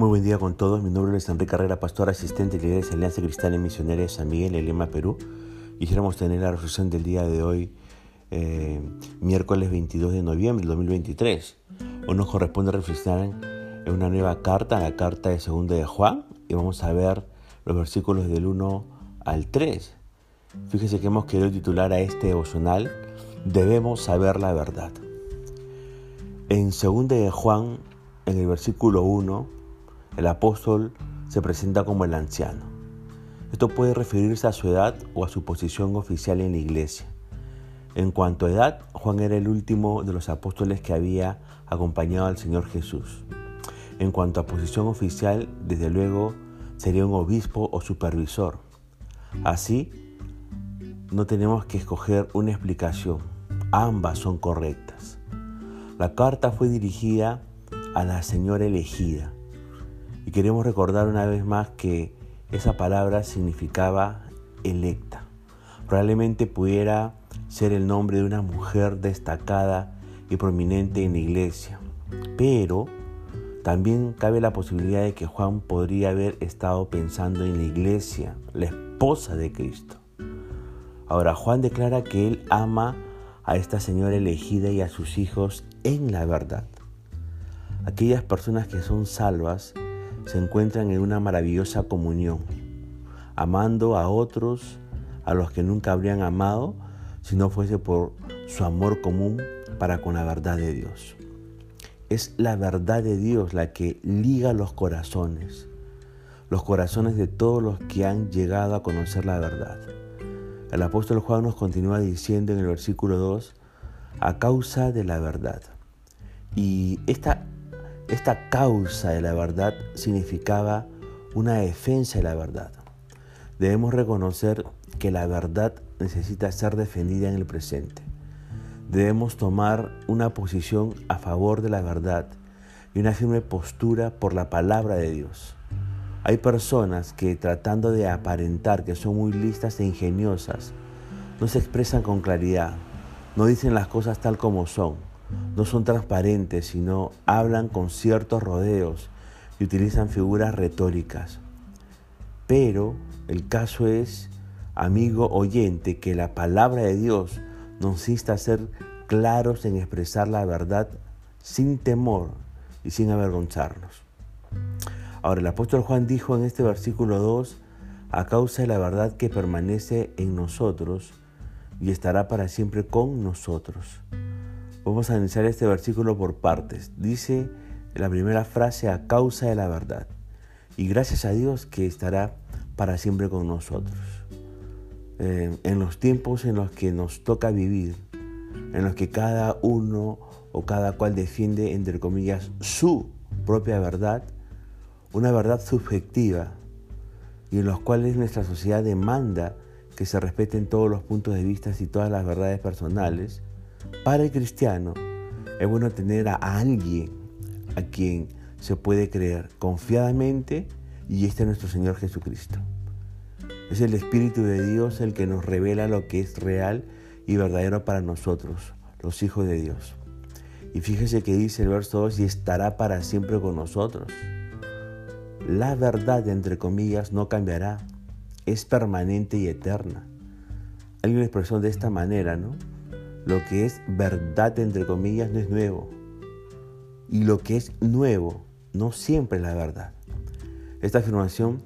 Muy buen día con todos. Mi nombre es Enrique Carrera, pastor asistente de la Iglesia Alianza Cristiana Misionera de San Miguel, en Lima, Perú. Quisiéramos tener la reflexión del día de hoy, eh, miércoles 22 de noviembre del 2023. Hoy nos corresponde reflexionar en una nueva carta, la carta de segunda de Juan, y vamos a ver los versículos del 1 al 3. Fíjese que hemos querido titular a este devocional, Debemos saber la verdad. En segunda de Juan, en el versículo 1, el apóstol se presenta como el anciano. Esto puede referirse a su edad o a su posición oficial en la iglesia. En cuanto a edad, Juan era el último de los apóstoles que había acompañado al Señor Jesús. En cuanto a posición oficial, desde luego sería un obispo o supervisor. Así, no tenemos que escoger una explicación. Ambas son correctas. La carta fue dirigida a la señora elegida, y queremos recordar una vez más que esa palabra significaba electa. Probablemente pudiera ser el nombre de una mujer destacada y prominente en la iglesia. Pero también cabe la posibilidad de que Juan podría haber estado pensando en la iglesia, la esposa de Cristo. Ahora Juan declara que él ama a esta señora elegida y a sus hijos en la verdad. Aquellas personas que son salvas se encuentran en una maravillosa comunión, amando a otros a los que nunca habrían amado si no fuese por su amor común para con la verdad de Dios. Es la verdad de Dios la que liga los corazones, los corazones de todos los que han llegado a conocer la verdad. El apóstol Juan nos continúa diciendo en el versículo 2, a causa de la verdad. Y esta esta causa de la verdad significaba una defensa de la verdad. Debemos reconocer que la verdad necesita ser defendida en el presente. Debemos tomar una posición a favor de la verdad y una firme postura por la palabra de Dios. Hay personas que tratando de aparentar que son muy listas e ingeniosas, no se expresan con claridad, no dicen las cosas tal como son no son transparentes, sino hablan con ciertos rodeos y utilizan figuras retóricas. Pero el caso es, amigo oyente, que la palabra de Dios nos insta a ser claros en expresar la verdad sin temor y sin avergonzarnos. Ahora el apóstol Juan dijo en este versículo 2, a causa de la verdad que permanece en nosotros y estará para siempre con nosotros. Vamos a iniciar este versículo por partes. Dice la primera frase a causa de la verdad. Y gracias a Dios que estará para siempre con nosotros. Eh, en los tiempos en los que nos toca vivir, en los que cada uno o cada cual defiende, entre comillas, su propia verdad, una verdad subjetiva, y en los cuales nuestra sociedad demanda que se respeten todos los puntos de vista y todas las verdades personales, para el cristiano es bueno tener a alguien a quien se puede creer confiadamente y este es nuestro Señor Jesucristo. Es el Espíritu de Dios el que nos revela lo que es real y verdadero para nosotros, los hijos de Dios. Y fíjese que dice el verso 2, y estará para siempre con nosotros. La verdad, entre comillas, no cambiará, es permanente y eterna. Hay una expresión de esta manera, ¿no? Lo que es verdad, entre comillas, no es nuevo. Y lo que es nuevo no siempre es la verdad. Esta afirmación,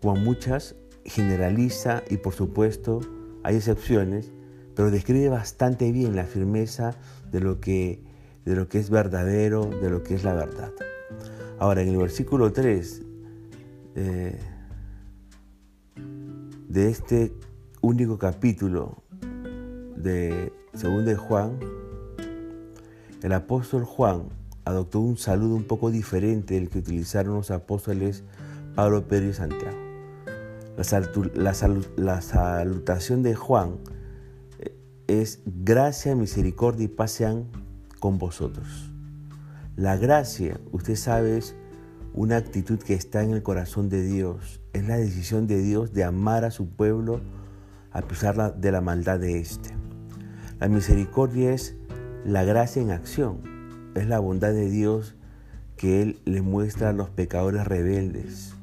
como muchas, generaliza y por supuesto hay excepciones, pero describe bastante bien la firmeza de lo que, de lo que es verdadero, de lo que es la verdad. Ahora, en el versículo 3 eh, de este único capítulo de de Juan, el apóstol Juan adoptó un saludo un poco diferente del que utilizaron los apóstoles Pablo, Pedro y Santiago. La, salutación de Juan eh, es gracia, misericordia y paz sean con vosotros. La gracia, usted sabe, es una actitud que está en el corazón de Dios. Es la decisión de Dios de amar a su pueblo a pesar de la maldad de éste. La misericordia es la gracia en acción, es la bondad de Dios que Él le muestra a los pecadores rebeldes.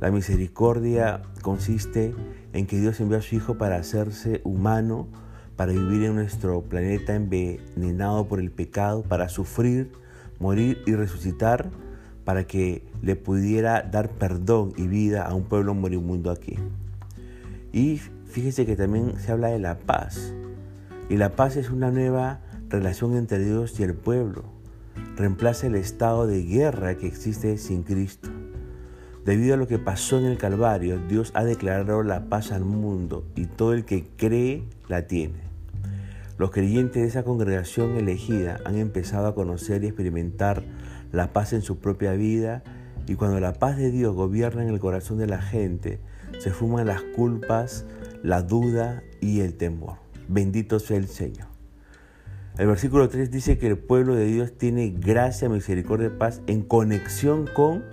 La misericordia consiste en que Dios envió a su Hijo para hacerse humano, para vivir en nuestro planeta envenenado por el pecado, para sufrir, morir y resucitar, para que le pudiera dar perdón y vida a un pueblo moribundo aquí. Y fíjese que también se habla de la paz. Y la paz es una nueva relación entre Dios y el pueblo. Reemplaza el estado de guerra que existe sin Cristo. Debido a lo que pasó en el Calvario, Dios ha declarado la paz al mundo y todo el que cree la tiene. Los creyentes de esa congregación elegida han empezado a conocer y experimentar la paz en su propia vida y cuando la paz de Dios gobierna en el corazón de la gente, se fuman las culpas, la duda y el temor. Bendito sea el Señor. El versículo 3 dice que el pueblo de Dios tiene gracia, misericordia y paz en conexión con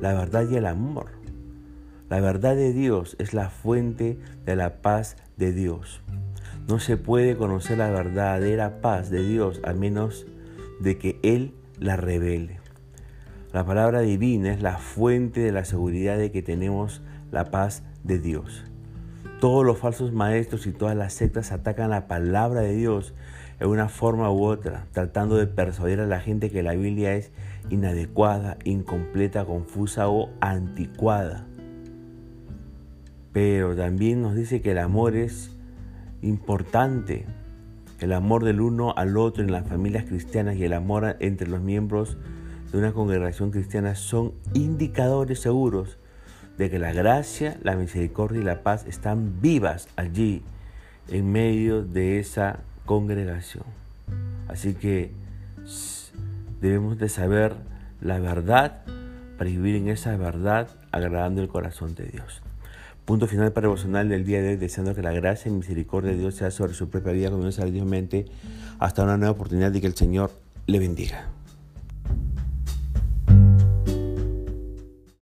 la verdad y el amor. La verdad de Dios es la fuente de la paz de Dios. No se puede conocer la verdadera paz de Dios a menos de que Él la revele. La palabra divina es la fuente de la seguridad de que tenemos la paz de Dios. Todos los falsos maestros y todas las sectas atacan la palabra de Dios en una forma u otra, tratando de persuadir a la gente que la Biblia es inadecuada, incompleta, confusa o anticuada. Pero también nos dice que el amor es importante. El amor del uno al otro en las familias cristianas y el amor entre los miembros de una congregación cristiana son indicadores seguros de que la gracia, la misericordia y la paz están vivas allí en medio de esa congregación. Así que debemos de saber la verdad para vivir en esa verdad agradando el corazón de Dios. Punto final para devocional del día de hoy, deseando que la gracia y misericordia de Dios sea sobre su propia vida, como Dios mente, hasta una nueva oportunidad y que el Señor le bendiga.